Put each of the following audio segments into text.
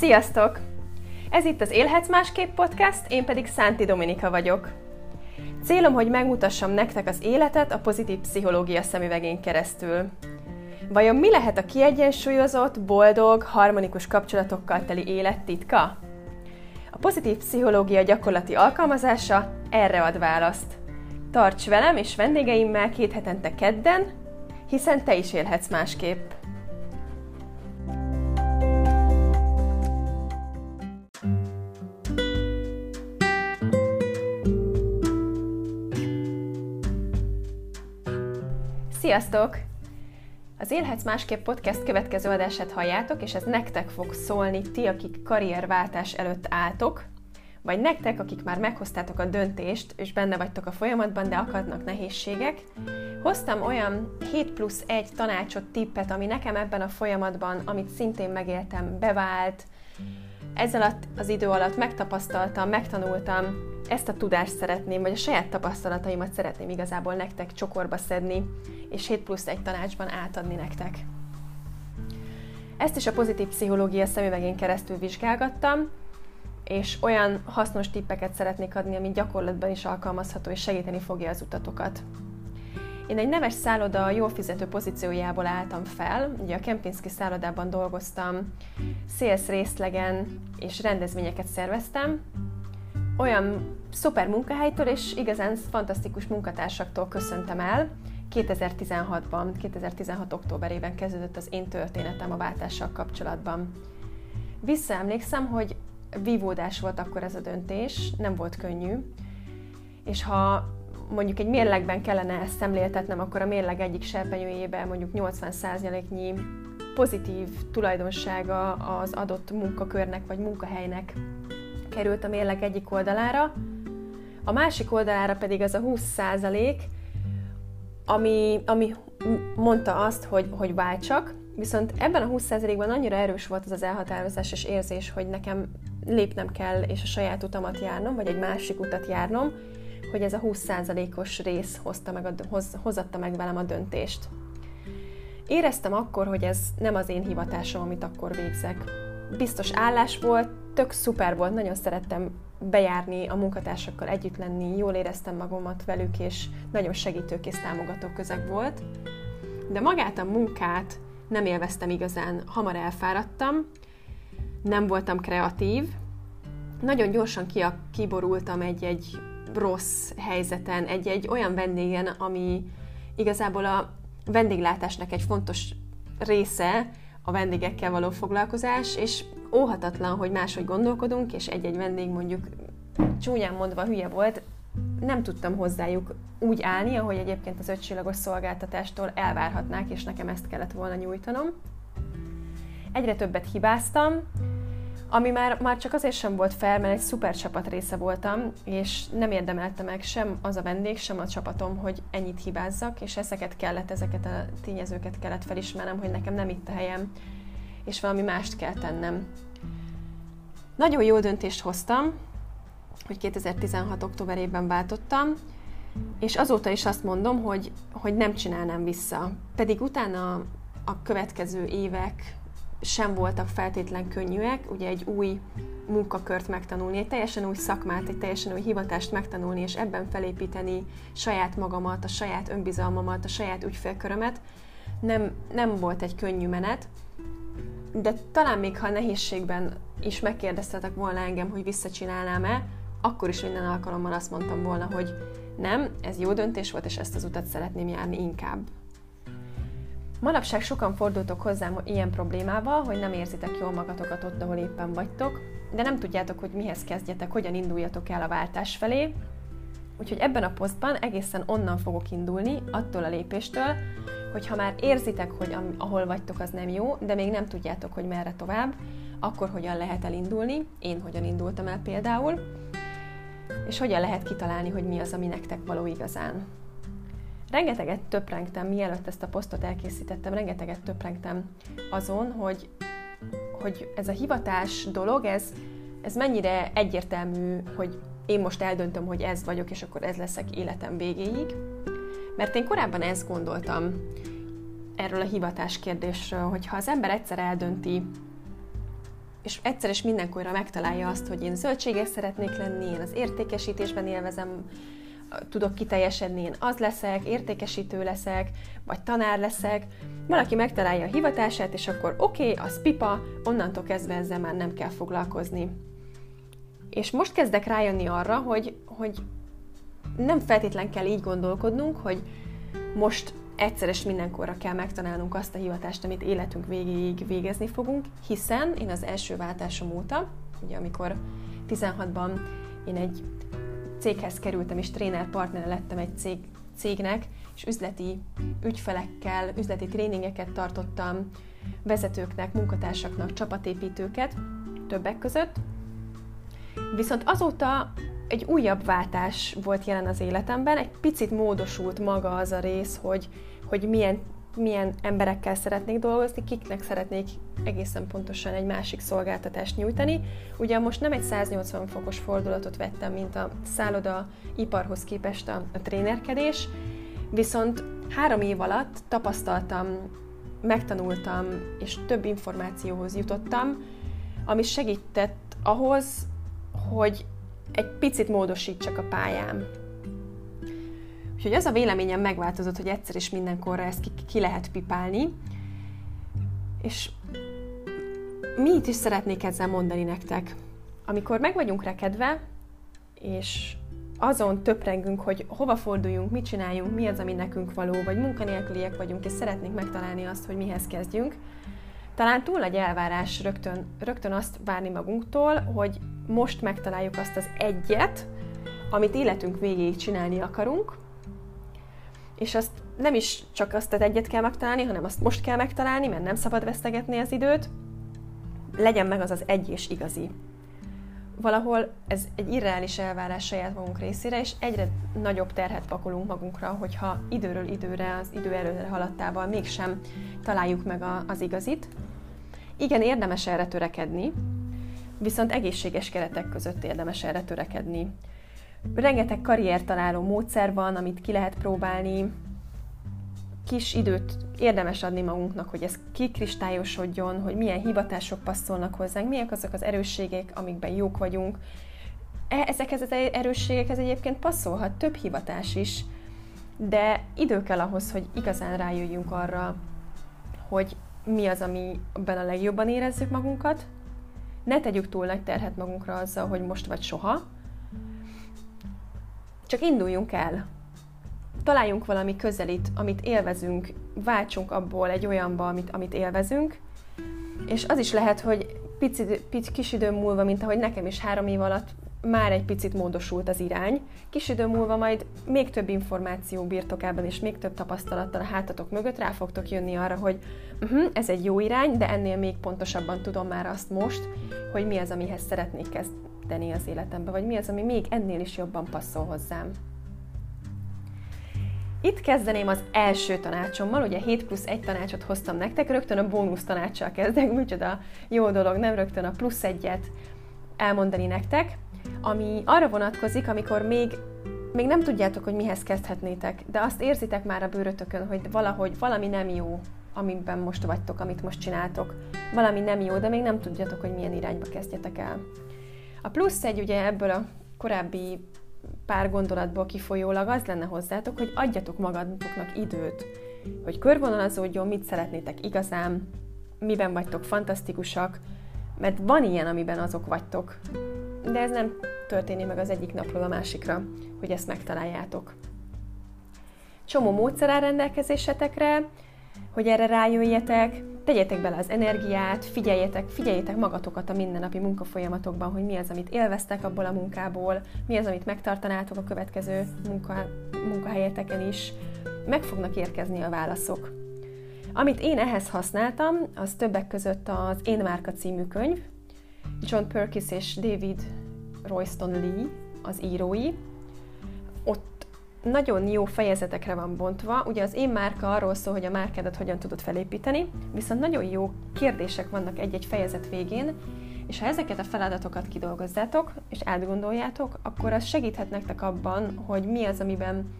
Sziasztok! Ez itt az Élhetsz Másképp podcast, én pedig Szánti Dominika vagyok. Célom, hogy megmutassam nektek az életet a pozitív pszichológia szemüvegén keresztül. Vajon mi lehet a kiegyensúlyozott, boldog, harmonikus kapcsolatokkal teli élet titka? A pozitív pszichológia gyakorlati alkalmazása erre ad választ. Tarts velem és vendégeimmel két hetente kedden, hiszen te is élhetsz másképp. Sziasztok! Az Élhetsz Másképp podcast következő adását halljátok, és ez nektek fog szólni, ti, akik karrierváltás előtt álltok, vagy nektek, akik már meghoztátok a döntést, és benne vagytok a folyamatban, de akadnak nehézségek. Hoztam olyan 7 plusz 1 tanácsot, tippet, ami nekem ebben a folyamatban, amit szintén megéltem, bevált, ez az idő alatt megtapasztaltam, megtanultam, ezt a tudást szeretném, vagy a saját tapasztalataimat szeretném igazából nektek csokorba szedni, és 7 plusz egy tanácsban átadni nektek. Ezt is a pozitív pszichológia szemüvegén keresztül vizsgálgattam, és olyan hasznos tippeket szeretnék adni, ami gyakorlatban is alkalmazható, és segíteni fogja az utatokat. Én egy neves szálloda jól fizető pozíciójából álltam fel, ugye a Kempinski szállodában dolgoztam, sales részlegen és rendezvényeket szerveztem, olyan szuper munkahelytől és igazán fantasztikus munkatársaktól köszöntem el. 2016-ban, 2016. októberében kezdődött az én történetem a váltással kapcsolatban. Visszaemlékszem, hogy vívódás volt akkor ez a döntés, nem volt könnyű, és ha mondjuk egy mérlegben kellene ezt szemléltetnem, akkor a mérleg egyik serpenyőjében mondjuk 80%-nyi pozitív tulajdonsága az adott munkakörnek vagy munkahelynek került a mérleg egyik oldalára, a másik oldalára pedig az a 20%, ami, ami mondta azt, hogy, hogy váltsak, viszont ebben a 20%-ban annyira erős volt az az elhatározás és érzés, hogy nekem lépnem kell, és a saját utamat járnom, vagy egy másik utat járnom, hogy ez a 20%-os rész hozta meg a, hoz, hozatta meg velem a döntést. Éreztem akkor, hogy ez nem az én hivatásom, amit akkor végzek. Biztos állás volt, tök szuper volt, nagyon szerettem bejárni, a munkatársakkal együtt lenni, jól éreztem magamat velük, és nagyon segítőkész támogató közeg volt. De magát a munkát nem élveztem igazán, hamar elfáradtam, nem voltam kreatív, nagyon gyorsan kiborultam egy-egy rossz helyzeten, egy-egy olyan vendégen, ami igazából a vendéglátásnak egy fontos része, a vendégekkel való foglalkozás, és óhatatlan, hogy máshogy gondolkodunk, és egy-egy vendég mondjuk csúnyán mondva hülye volt, nem tudtam hozzájuk úgy állni, ahogy egyébként az ötcsillagos szolgáltatástól elvárhatnák, és nekem ezt kellett volna nyújtanom. Egyre többet hibáztam, ami már, már csak azért sem volt fel, mert egy szuper csapat része voltam, és nem érdemelte meg sem az a vendég, sem a csapatom, hogy ennyit hibázzak, és ezeket kellett, ezeket a tényezőket kellett felismernem, hogy nekem nem itt a helyem, és valami mást kell tennem. Nagyon jó döntést hoztam, hogy 2016. októberében váltottam, és azóta is azt mondom, hogy, hogy nem csinálnám vissza. Pedig utána a következő évek sem voltak feltétlen könnyűek, ugye egy új munkakört megtanulni, egy teljesen új szakmát, egy teljesen új hivatást megtanulni, és ebben felépíteni saját magamat, a saját önbizalmamat, a saját ügyfélkörömet, nem, nem volt egy könnyű menet, de talán még ha nehézségben is megkérdeztetek volna engem, hogy visszacsinálnám-e, akkor is minden alkalommal azt mondtam volna, hogy nem, ez jó döntés volt, és ezt az utat szeretném járni inkább. Manapság sokan fordultok hozzám ilyen problémával, hogy nem érzitek jól magatokat ott, ahol éppen vagytok, de nem tudjátok, hogy mihez kezdjetek, hogyan induljatok el a váltás felé. Úgyhogy ebben a posztban egészen onnan fogok indulni, attól a lépéstől, hogy ha már érzitek, hogy ahol vagytok, az nem jó, de még nem tudjátok, hogy merre tovább, akkor hogyan lehet elindulni, én hogyan indultam el például, és hogyan lehet kitalálni, hogy mi az, ami nektek való igazán. Rengeteget töprengtem, mielőtt ezt a posztot elkészítettem, rengeteget töprengtem azon, hogy, hogy ez a hivatás dolog, ez, ez mennyire egyértelmű, hogy én most eldöntöm, hogy ez vagyok, és akkor ez leszek életem végéig. Mert én korábban ezt gondoltam erről a hivatás kérdésről, hogy ha az ember egyszer eldönti, és egyszer és mindenkorra megtalálja azt, hogy én zöldséges szeretnék lenni, én az értékesítésben élvezem, tudok kiteljesedni, én az leszek, értékesítő leszek, vagy tanár leszek. Valaki megtalálja a hivatását, és akkor oké, okay, az pipa, onnantól kezdve ezzel már nem kell foglalkozni. És most kezdek rájönni arra, hogy, hogy nem feltétlen kell így gondolkodnunk, hogy most egyszer és mindenkorra kell megtanálnunk azt a hivatást, amit életünk végéig végezni fogunk, hiszen én az első váltásom óta, ugye amikor 16-ban én egy céghez kerültem, és tréner partnere lettem egy cég, cégnek, és üzleti ügyfelekkel, üzleti tréningeket tartottam vezetőknek, munkatársaknak, csapatépítőket többek között. Viszont azóta egy újabb váltás volt jelen az életemben, egy picit módosult maga az a rész, hogy, hogy milyen, milyen emberekkel szeretnék dolgozni, kiknek szeretnék egészen pontosan egy másik szolgáltatást nyújtani. Ugye most nem egy 180 fokos fordulatot vettem, mint a szálloda iparhoz képest a, a trénerkedés, viszont három év alatt tapasztaltam, megtanultam, és több információhoz jutottam, ami segített ahhoz, hogy egy picit módosítsak a pályám. Úgyhogy az a véleményem megváltozott, hogy egyszer is mindenkorra ezt ki, ki lehet pipálni, és mit is szeretnék ezzel mondani nektek? Amikor meg vagyunk rekedve, és azon töprengünk, hogy hova forduljunk, mit csináljunk, mi az, ami nekünk való, vagy munkanélküliek vagyunk, és szeretnénk megtalálni azt, hogy mihez kezdjünk, talán túl nagy elvárás rögtön, rögtön azt várni magunktól, hogy most megtaláljuk azt az egyet, amit életünk végéig csinálni akarunk, és azt nem is csak azt az egyet kell megtalálni, hanem azt most kell megtalálni, mert nem szabad vesztegetni az időt, legyen meg az az egy és igazi. Valahol ez egy irreális elvárás saját magunk részére, és egyre nagyobb terhet pakolunk magunkra, hogyha időről időre, az idő előre haladtával mégsem találjuk meg a, az igazit. Igen, érdemes erre törekedni, viszont egészséges keretek között érdemes erre törekedni. Rengeteg karriertaláló módszer van, amit ki lehet próbálni, kis időt érdemes adni magunknak, hogy ez kikristályosodjon, hogy milyen hivatások passzolnak hozzánk, milyen azok az erősségek, amikben jók vagyunk. E, ezekhez az erősségekhez egyébként passzolhat több hivatás is, de idő kell ahhoz, hogy igazán rájöjjünk arra, hogy mi az, amiben a legjobban érezzük magunkat. Ne tegyük túl nagy terhet magunkra azzal, hogy most vagy soha. Csak induljunk el, találjunk valami közelít, amit élvezünk, váltsunk abból egy olyanba, amit, amit élvezünk, és az is lehet, hogy pici, pici, kis idő múlva, mint ahogy nekem is három év alatt már egy picit módosult az irány. Kis idő múlva majd még több információ birtokában és még több tapasztalattal a hátatok mögött rá fogtok jönni arra, hogy uh-huh, ez egy jó irány, de ennél még pontosabban tudom már azt most, hogy mi az, amihez szeretnék kezdeni az életembe, vagy mi az, ami még ennél is jobban passzol hozzám. Itt kezdeném az első tanácsommal, ugye 7 plusz 1 tanácsot hoztam nektek, rögtön a bónusz tanácssal kezdek, micsoda jó dolog, nem rögtön a plusz egyet elmondani nektek, ami arra vonatkozik, amikor még, még nem tudjátok, hogy mihez kezdhetnétek, de azt érzitek már a bőrötökön, hogy valahogy valami nem jó, amiben most vagytok, amit most csináltok. Valami nem jó, de még nem tudjátok, hogy milyen irányba kezdjetek el. A plusz egy ugye ebből a korábbi pár gondolatból kifolyólag az lenne hozzátok, hogy adjatok magatoknak időt, hogy körvonalazódjon, mit szeretnétek igazán, miben vagytok fantasztikusak, mert van ilyen, amiben azok vagytok, de ez nem történik meg az egyik napról a másikra, hogy ezt megtaláljátok. Csomó módszer áll rendelkezésetekre, hogy erre rájöjjetek, tegyetek bele az energiát, figyeljetek, figyeljetek magatokat a mindennapi munkafolyamatokban, hogy mi az, amit élveztek abból a munkából, mi az, amit megtartanátok a következő munka, munkahelyeteken is. Meg fognak érkezni a válaszok. Amit én ehhez használtam, az többek között az Én Márka című könyv, John Perkis és David Royston Lee az írói. Ott nagyon jó fejezetekre van bontva. Ugye az én márka arról szól, hogy a márkádat hogyan tudod felépíteni, viszont nagyon jó kérdések vannak egy-egy fejezet végén, és ha ezeket a feladatokat kidolgozzátok, és átgondoljátok, akkor az segíthet nektek abban, hogy mi az, amiben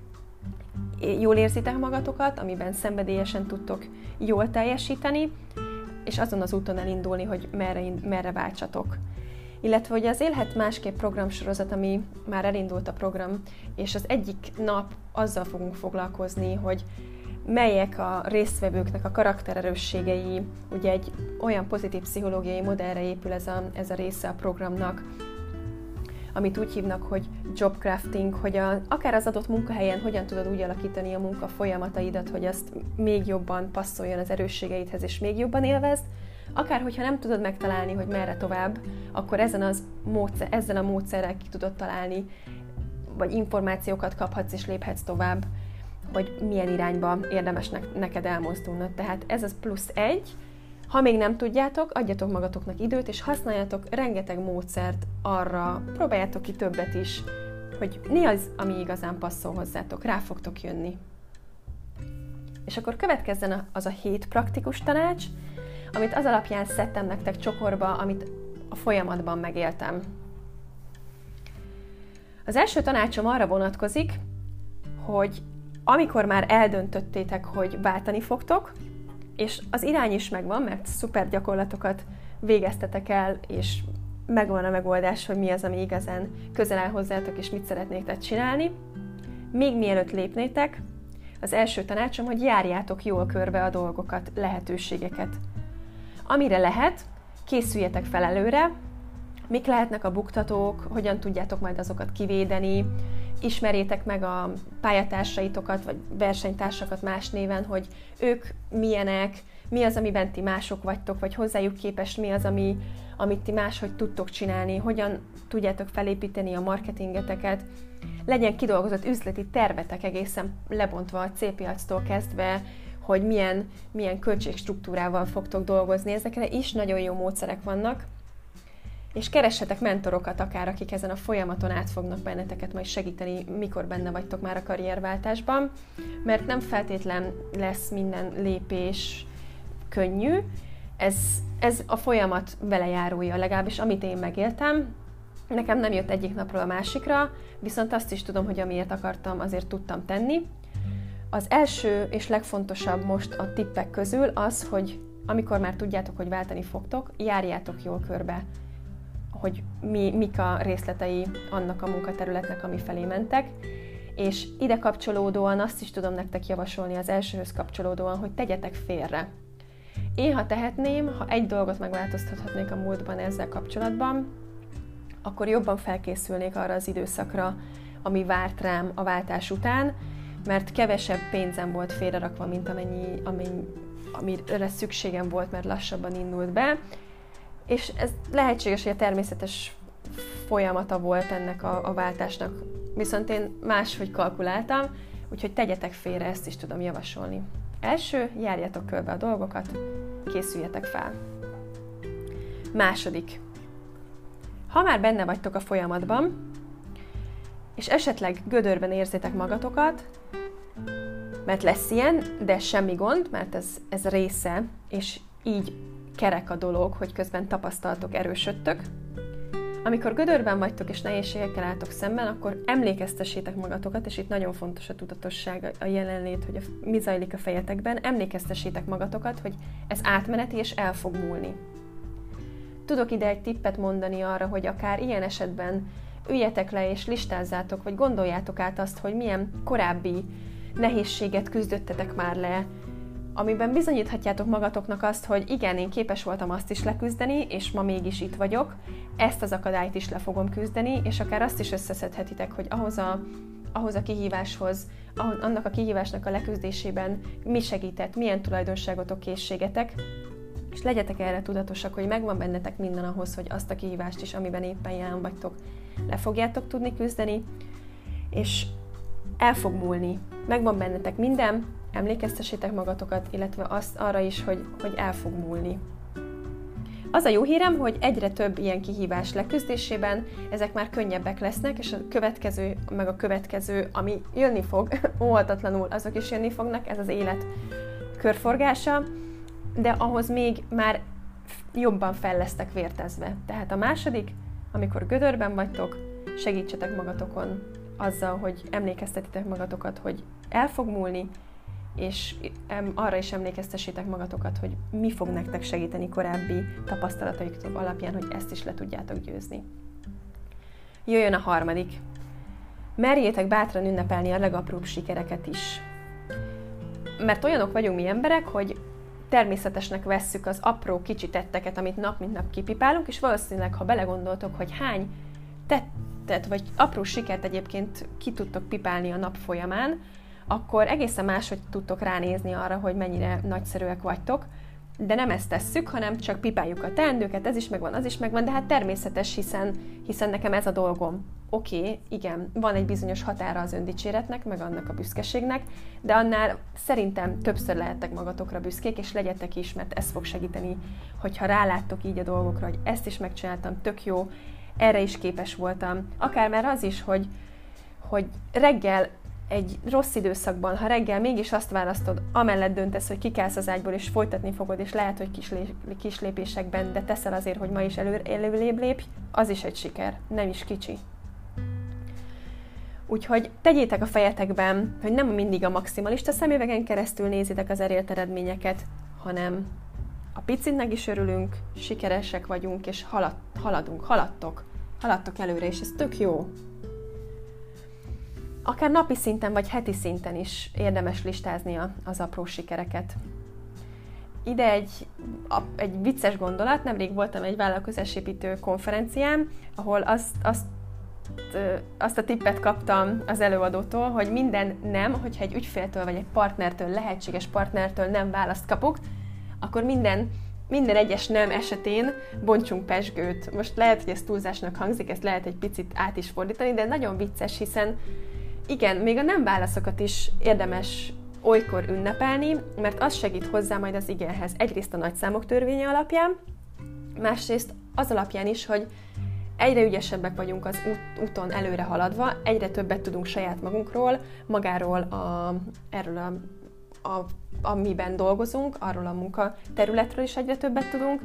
jól érzitek magatokat, amiben szenvedélyesen tudtok jól teljesíteni, és azon az úton elindulni, hogy merre, merre váltsatok. Illetve hogy az Élhet Másképp programsorozat, ami már elindult a program, és az egyik nap azzal fogunk foglalkozni, hogy melyek a résztvevőknek a karaktererősségei, ugye egy olyan pozitív pszichológiai modellre épül ez a, ez a része a programnak, amit úgy hívnak, hogy job crafting, hogy a, akár az adott munkahelyen hogyan tudod úgy alakítani a munka folyamataidat, hogy azt még jobban passzoljon az erősségeidhez, és még jobban élvezd, akár hogyha nem tudod megtalálni, hogy merre tovább, akkor ezen, az módszer, ezzel a módszerrel ki tudod találni, vagy információkat kaphatsz és léphetsz tovább, hogy milyen irányba érdemes neked elmozdulnod. Tehát ez az plusz egy, ha még nem tudjátok, adjatok magatoknak időt, és használjátok rengeteg módszert arra, próbáljátok ki többet is, hogy mi az, ami igazán passzol hozzátok, rá fogtok jönni. És akkor következzen az a hét praktikus tanács, amit az alapján szedtem nektek csokorba, amit a folyamatban megéltem. Az első tanácsom arra vonatkozik, hogy amikor már eldöntöttétek, hogy váltani fogtok, és az irány is megvan, mert szuper gyakorlatokat végeztetek el, és megvan a megoldás, hogy mi az, ami igazán közel áll hozzátok, és mit szeretnétek csinálni. Még mielőtt lépnétek, az első tanácsom, hogy járjátok jól körbe a dolgokat, lehetőségeket. Amire lehet, készüljetek fel előre, mik lehetnek a buktatók, hogyan tudjátok majd azokat kivédeni, ismerjétek meg a pályatársaitokat, vagy versenytársakat más néven, hogy ők milyenek, mi az, amiben ti mások vagytok, vagy hozzájuk képest mi az, ami, amit ti máshogy tudtok csinálni, hogyan tudjátok felépíteni a marketingeteket, legyen kidolgozott üzleti tervetek egészen lebontva a C-piactól kezdve, hogy milyen, milyen költségstruktúrával fogtok dolgozni. Ezekre is nagyon jó módszerek vannak, és keressetek mentorokat akár, akik ezen a folyamaton át fognak benneteket majd segíteni, mikor benne vagytok már a karrierváltásban, mert nem feltétlen lesz minden lépés könnyű, ez, ez a folyamat velejárója, legalábbis amit én megéltem, nekem nem jött egyik napról a másikra, viszont azt is tudom, hogy amiért akartam, azért tudtam tenni. Az első és legfontosabb most a tippek közül az, hogy amikor már tudjátok, hogy váltani fogtok, járjátok jól körbe hogy mi, mik a részletei annak a munkaterületnek, ami felé mentek, és ide kapcsolódóan azt is tudom nektek javasolni az elsőhöz kapcsolódóan, hogy tegyetek félre. Én, ha tehetném, ha egy dolgot megváltoztathatnék a múltban ezzel kapcsolatban, akkor jobban felkészülnék arra az időszakra, ami várt rám a váltás után, mert kevesebb pénzem volt félrerakva, mint amennyi, amennyi amire szükségem volt, mert lassabban indult be, és ez lehetséges, hogy a természetes folyamata volt ennek a, a váltásnak, viszont én máshogy kalkuláltam, úgyhogy tegyetek félre, ezt is tudom javasolni. Első, járjatok körbe a dolgokat, készüljetek fel. Második. Ha már benne vagytok a folyamatban, és esetleg gödörben érzitek magatokat, mert lesz ilyen, de semmi gond, mert ez, ez része, és így kerek a dolog, hogy közben tapasztaltok, erősödtök. Amikor gödörben vagytok és nehézségekkel álltok szemben, akkor emlékeztessétek magatokat, és itt nagyon fontos a tudatosság, a jelenlét, hogy a, mi zajlik a fejetekben, emlékeztessétek magatokat, hogy ez átmeneti és el fog múlni. Tudok ide egy tippet mondani arra, hogy akár ilyen esetben üljetek le és listázzátok, vagy gondoljátok át azt, hogy milyen korábbi nehézséget küzdöttetek már le, amiben bizonyíthatjátok magatoknak azt, hogy igen, én képes voltam azt is leküzdeni, és ma mégis itt vagyok, ezt az akadályt is le fogom küzdeni, és akár azt is összeszedhetitek, hogy ahhoz a, ahhoz a kihíváshoz, annak a kihívásnak a leküzdésében mi segített, milyen tulajdonságotok, készségetek, és legyetek erre tudatosak, hogy megvan bennetek minden ahhoz, hogy azt a kihívást is, amiben éppen jelen vagytok, le fogjátok tudni küzdeni, és el fog múlni. Megvan bennetek minden, emlékeztessétek magatokat, illetve azt arra is, hogy, hogy el fog múlni. Az a jó hírem, hogy egyre több ilyen kihívás leküzdésében ezek már könnyebbek lesznek, és a következő, meg a következő, ami jönni fog, óhatatlanul azok is jönni fognak, ez az élet körforgása, de ahhoz még már jobban fel lesztek vértezve. Tehát a második, amikor gödörben vagytok, segítsetek magatokon azzal, hogy emlékeztetitek magatokat, hogy el fog múlni, és arra is emlékeztessétek magatokat, hogy mi fog nektek segíteni korábbi tapasztalataitok alapján, hogy ezt is le tudjátok győzni. Jöjjön a harmadik. Merjétek bátran ünnepelni a legapróbb sikereket is. Mert olyanok vagyunk mi emberek, hogy természetesnek vesszük az apró kicsi tetteket, amit nap mint nap kipipálunk, és valószínűleg, ha belegondoltok, hogy hány tettet vagy apró sikert egyébként ki tudtok pipálni a nap folyamán, akkor egészen máshogy tudtok ránézni arra, hogy mennyire nagyszerűek vagytok, de nem ezt tesszük, hanem csak pipáljuk a teendőket, ez is megvan, az is megvan, de hát természetes, hiszen, hiszen nekem ez a dolgom. Oké, okay, igen, van egy bizonyos határa az öndicséretnek, meg annak a büszkeségnek, de annál szerintem többször lehettek magatokra büszkék, és legyetek is, mert ez fog segíteni, hogyha ráláttok így a dolgokra, hogy ezt is megcsináltam, tök jó, erre is képes voltam. Akár már az is, hogy, hogy reggel egy rossz időszakban, ha reggel mégis azt választod, amellett döntesz, hogy kikelsz az ágyból, és folytatni fogod, és lehet, hogy kis, lé- kis lépésekben, de teszel azért, hogy ma is elő, előlébb lépj, az is egy siker, nem is kicsi. Úgyhogy tegyétek a fejetekben, hogy nem mindig a maximalista szemüvegen keresztül nézitek az erélt eredményeket, hanem a picitnek is örülünk, sikeresek vagyunk, és halad, haladunk, haladtok, haladtok előre, és ez tök jó akár napi szinten vagy heti szinten is érdemes listázni az apró sikereket. Ide egy, egy vicces gondolat, nemrég voltam egy vállalkozásépítő konferencián, ahol azt, azt azt a tippet kaptam az előadótól, hogy minden nem, hogyha egy ügyféltől vagy egy partnertől, lehetséges partnertől nem választ kapok, akkor minden, minden egyes nem esetén bontsunk pesgőt. Most lehet, hogy ez túlzásnak hangzik, ezt lehet egy picit át is fordítani, de nagyon vicces, hiszen igen, még a nem válaszokat is érdemes olykor ünnepelni, mert az segít hozzá majd az igenhez. Egyrészt a nagyszámok törvénye alapján, másrészt az alapján is, hogy egyre ügyesebbek vagyunk az út, úton előre haladva, egyre többet tudunk saját magunkról, magáról, a, erről a, a, amiben dolgozunk, arról a munka területről is egyre többet tudunk,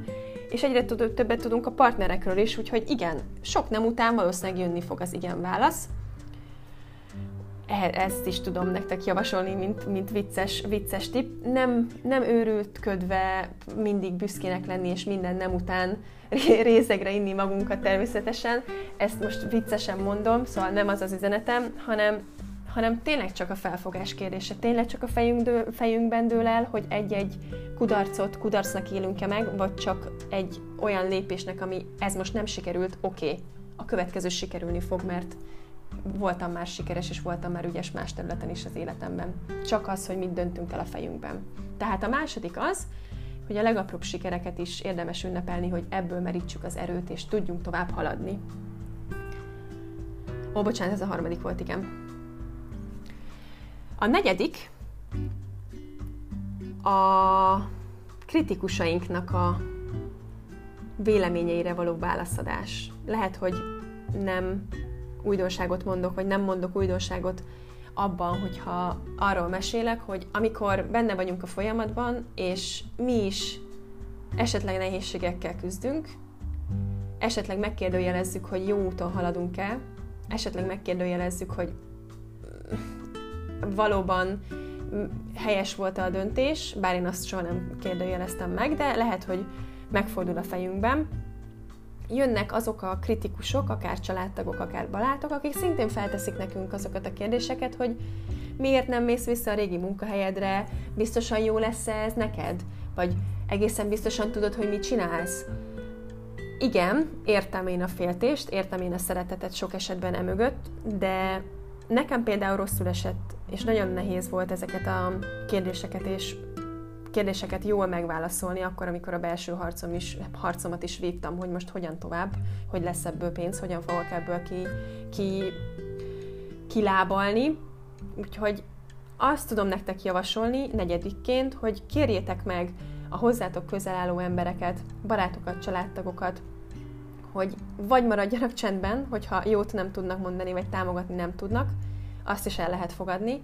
és egyre többet tudunk a partnerekről is, úgyhogy igen, sok nem után valószínűleg jönni fog az igen válasz, E- ezt is tudom nektek javasolni, mint, mint vicces, vicces tip. Nem, nem őrültködve mindig büszkének lenni, és minden nem után részegre inni magunkat természetesen. Ezt most viccesen mondom, szóval nem az az üzenetem, hanem, hanem tényleg csak a felfogás kérdése. Tényleg csak a fejünk dő, fejünkben dől el, hogy egy-egy kudarcot kudarcnak élünk-e meg, vagy csak egy olyan lépésnek, ami ez most nem sikerült, oké, okay, a következő sikerülni fog, mert voltam már sikeres, és voltam már ügyes más területen is az életemben. Csak az, hogy mit döntünk el a fejünkben. Tehát a második az, hogy a legapróbb sikereket is érdemes ünnepelni, hogy ebből merítsük az erőt, és tudjunk tovább haladni. Ó, bocsánat, ez a harmadik volt, igen. A negyedik a kritikusainknak a véleményeire való válaszadás. Lehet, hogy nem újdonságot mondok, vagy nem mondok újdonságot abban, hogyha arról mesélek, hogy amikor benne vagyunk a folyamatban, és mi is esetleg nehézségekkel küzdünk, esetleg megkérdőjelezzük, hogy jó úton haladunk-e, esetleg megkérdőjelezzük, hogy valóban helyes volt a döntés, bár én azt soha nem kérdőjeleztem meg, de lehet, hogy megfordul a fejünkben, jönnek azok a kritikusok, akár családtagok, akár barátok, akik szintén felteszik nekünk azokat a kérdéseket, hogy miért nem mész vissza a régi munkahelyedre, biztosan jó lesz ez neked? Vagy egészen biztosan tudod, hogy mit csinálsz? Igen, értem én a féltést, értem én a szeretetet sok esetben emögött, de nekem például rosszul esett, és nagyon nehéz volt ezeket a kérdéseket és kérdéseket jól megválaszolni, akkor, amikor a belső harcom is, harcomat is vívtam, hogy most hogyan tovább, hogy lesz ebből pénz, hogyan fogok ebből ki, ki, kilábalni. Úgyhogy azt tudom nektek javasolni negyedikként, hogy kérjétek meg a hozzátok közel álló embereket, barátokat, családtagokat, hogy vagy maradjanak csendben, hogyha jót nem tudnak mondani, vagy támogatni nem tudnak, azt is el lehet fogadni.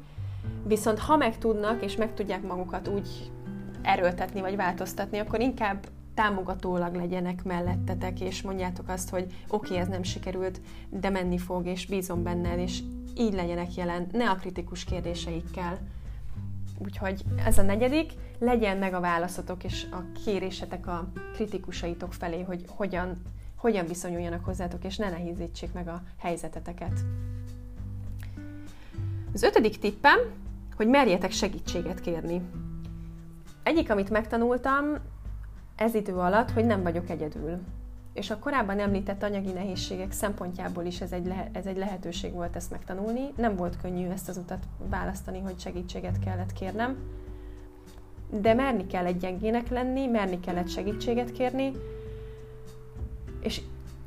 Viszont ha meg tudnak, és meg tudják magukat úgy erőltetni vagy változtatni, akkor inkább támogatólag legyenek mellettetek, és mondjátok azt, hogy oké, okay, ez nem sikerült, de menni fog, és bízom benned, és így legyenek jelen, ne a kritikus kérdéseikkel. Úgyhogy ez a negyedik, legyen meg a válaszotok és a kérésetek a kritikusaitok felé, hogy hogyan, hogyan viszonyuljanak hozzátok, és ne nehézítsék meg a helyzeteteket. Az ötödik tippem, hogy merjetek segítséget kérni. Egyik, amit megtanultam ez idő alatt, hogy nem vagyok egyedül. És a korábban említett anyagi nehézségek szempontjából is ez egy, lehe, ez egy lehetőség volt ezt megtanulni. Nem volt könnyű ezt az utat választani, hogy segítséget kellett kérnem. De merni kell egy gyengének lenni, merni kellett segítséget kérni, és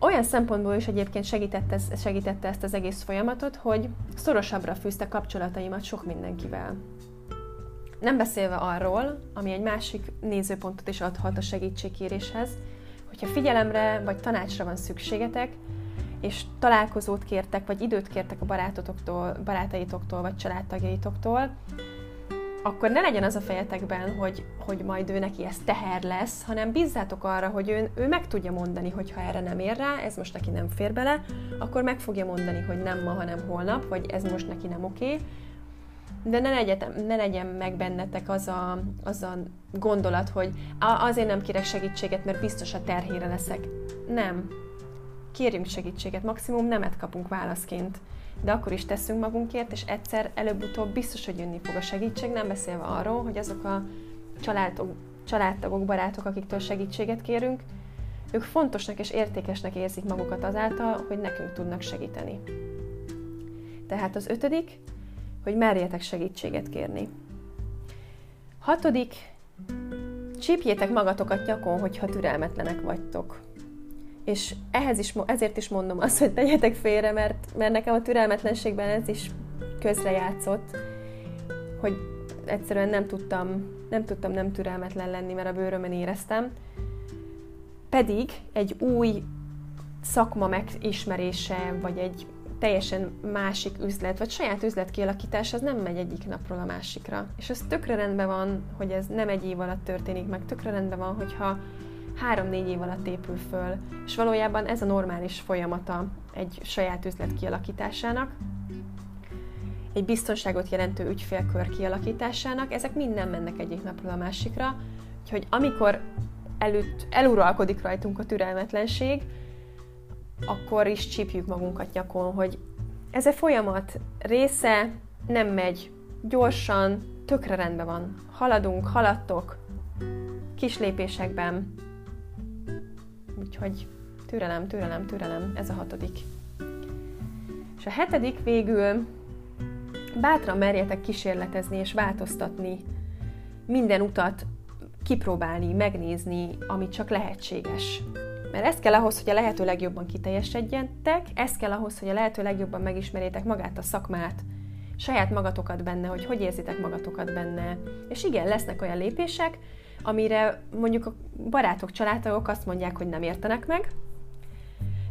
olyan szempontból is egyébként segítette, segítette ezt az egész folyamatot, hogy szorosabbra fűzte kapcsolataimat sok mindenkivel. Nem beszélve arról, ami egy másik nézőpontot is adhat a segítségkéréshez, hogyha figyelemre vagy tanácsra van szükségetek, és találkozót kértek, vagy időt kértek a barátotoktól, barátaitoktól, vagy családtagjaitoktól, akkor ne legyen az a fejetekben, hogy, hogy majd ő neki ez teher lesz, hanem bízzátok arra, hogy ő, ő meg tudja mondani, hogy ha erre nem ér rá, ez most neki nem fér bele, akkor meg fogja mondani, hogy nem ma, hanem holnap, vagy ez most neki nem oké. De ne, legyen, ne legyen meg bennetek az a, az a gondolat, hogy azért nem kérek segítséget, mert biztos a terhére leszek. Nem. Kérjünk segítséget, maximum nemet kapunk válaszként de akkor is teszünk magunkért, és egyszer előbb-utóbb biztos, hogy jönni fog a segítség, nem beszélve arról, hogy azok a családok, családtagok, barátok, akiktől segítséget kérünk, ők fontosnak és értékesnek érzik magukat azáltal, hogy nekünk tudnak segíteni. Tehát az ötödik, hogy merjetek segítséget kérni. Hatodik, csípjétek magatokat nyakon, hogyha türelmetlenek vagytok. És ehhez is, ezért is mondom azt, hogy tegyetek félre, mert, mert nekem a türelmetlenségben ez is közrejátszott, hogy egyszerűen nem tudtam, nem tudtam nem türelmetlen lenni, mert a bőrömen éreztem. Pedig egy új szakma megismerése, vagy egy teljesen másik üzlet, vagy saját üzlet kialakítás, az nem megy egyik napról a másikra. És ez tökre rendben van, hogy ez nem egy év alatt történik meg, tökre rendben van, hogyha három-négy év alatt épül föl, és valójában ez a normális folyamata egy saját üzlet kialakításának, egy biztonságot jelentő ügyfélkör kialakításának, ezek mind nem mennek egyik napról a másikra, úgyhogy amikor előtt, eluralkodik rajtunk a türelmetlenség, akkor is csípjük magunkat nyakon, hogy ez a folyamat része, nem megy gyorsan, tökre rendben van. Haladunk, haladtok, kis lépésekben, Úgyhogy türelem, türelem, türelem, ez a hatodik. És a hetedik végül bátran merjetek kísérletezni és változtatni, minden utat kipróbálni, megnézni, ami csak lehetséges. Mert ez kell ahhoz, hogy a lehető legjobban kiteljesedjetek, ez kell ahhoz, hogy a lehető legjobban megismerjétek magát a szakmát, saját magatokat benne, hogy hogy érzitek magatokat benne. És igen, lesznek olyan lépések, amire mondjuk a barátok, családtagok azt mondják, hogy nem értenek meg.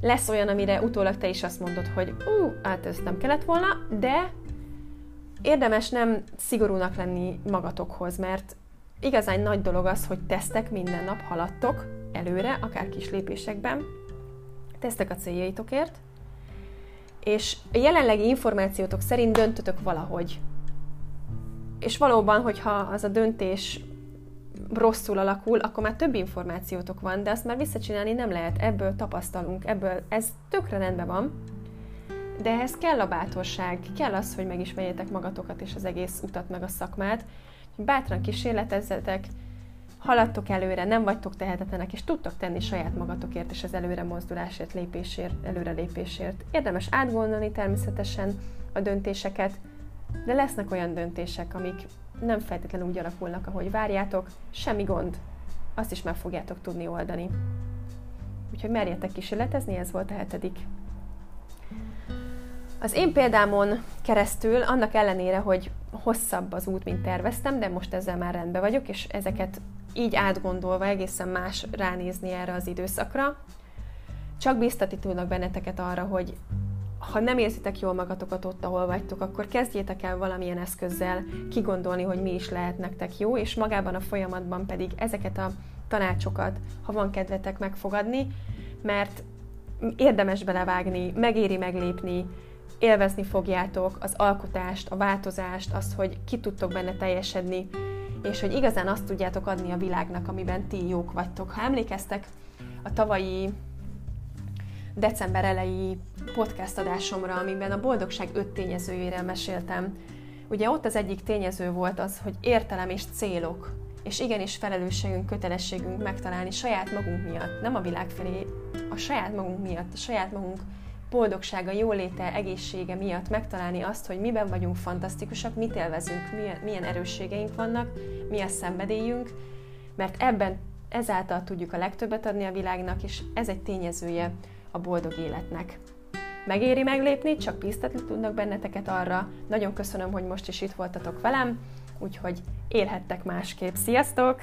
Lesz olyan, amire utólag te is azt mondod, hogy ú, hát ez nem kellett volna, de érdemes nem szigorúnak lenni magatokhoz, mert igazán nagy dolog az, hogy tesztek minden nap, haladtok előre, akár kis lépésekben, tesztek a céljaitokért, és a jelenlegi információtok szerint döntötök valahogy. És valóban, hogyha az a döntés rosszul alakul, akkor már több információtok van, de azt már visszacsinálni nem lehet, ebből tapasztalunk, ebből ez tökre rendben van, de ehhez kell a bátorság, kell az, hogy megismerjétek magatokat és az egész utat, meg a szakmát, bátran kísérletezzetek, haladtok előre, nem vagytok tehetetlenek, és tudtok tenni saját magatokért és az előre mozdulásért, lépésért, előre lépésért. Érdemes átgondolni természetesen a döntéseket, de lesznek olyan döntések, amik nem feltétlenül úgy alakulnak, ahogy várjátok, semmi gond, azt is meg fogjátok tudni oldani. Úgyhogy merjetek kísérletezni, ez volt a hetedik. Az én példámon keresztül, annak ellenére, hogy hosszabb az út, mint terveztem, de most ezzel már rendben vagyok, és ezeket így átgondolva egészen más ránézni erre az időszakra, csak biztatni tudnak benneteket arra, hogy ha nem érzitek jól magatokat ott, ahol vagytok, akkor kezdjétek el valamilyen eszközzel kigondolni, hogy mi is lehet nektek jó, és magában a folyamatban pedig ezeket a tanácsokat, ha van kedvetek megfogadni, mert érdemes belevágni, megéri meglépni, élvezni fogjátok az alkotást, a változást, azt, hogy ki tudtok benne teljesedni, és hogy igazán azt tudjátok adni a világnak, amiben ti jók vagytok. Ha emlékeztek a tavalyi december elejé podcast adásomra, amiben a boldogság öt tényezőjére meséltem, ugye ott az egyik tényező volt az, hogy értelem és célok, és igenis felelősségünk, kötelességünk megtalálni saját magunk miatt, nem a világ felé, a saját magunk miatt, a saját magunk boldogsága, jóléte, egészsége miatt megtalálni azt, hogy miben vagyunk fantasztikusak, mit élvezünk, milyen, erősségeink vannak, mi a szenvedélyünk, mert ebben ezáltal tudjuk a legtöbbet adni a világnak, és ez egy tényezője a boldog életnek. Megéri meglépni, csak bíztatni tudnak benneteket arra. Nagyon köszönöm, hogy most is itt voltatok velem, úgyhogy élhettek másképp. Sziasztok!